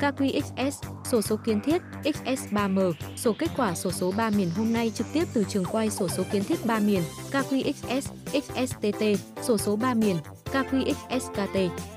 KQXS, sổ số kiến thiết, XS3M, sổ kết quả sổ số 3 miền hôm nay trực tiếp từ trường quay sổ số kiến thiết 3 miền, KQXS, XSTT, sổ số 3 miền, KQXSKT.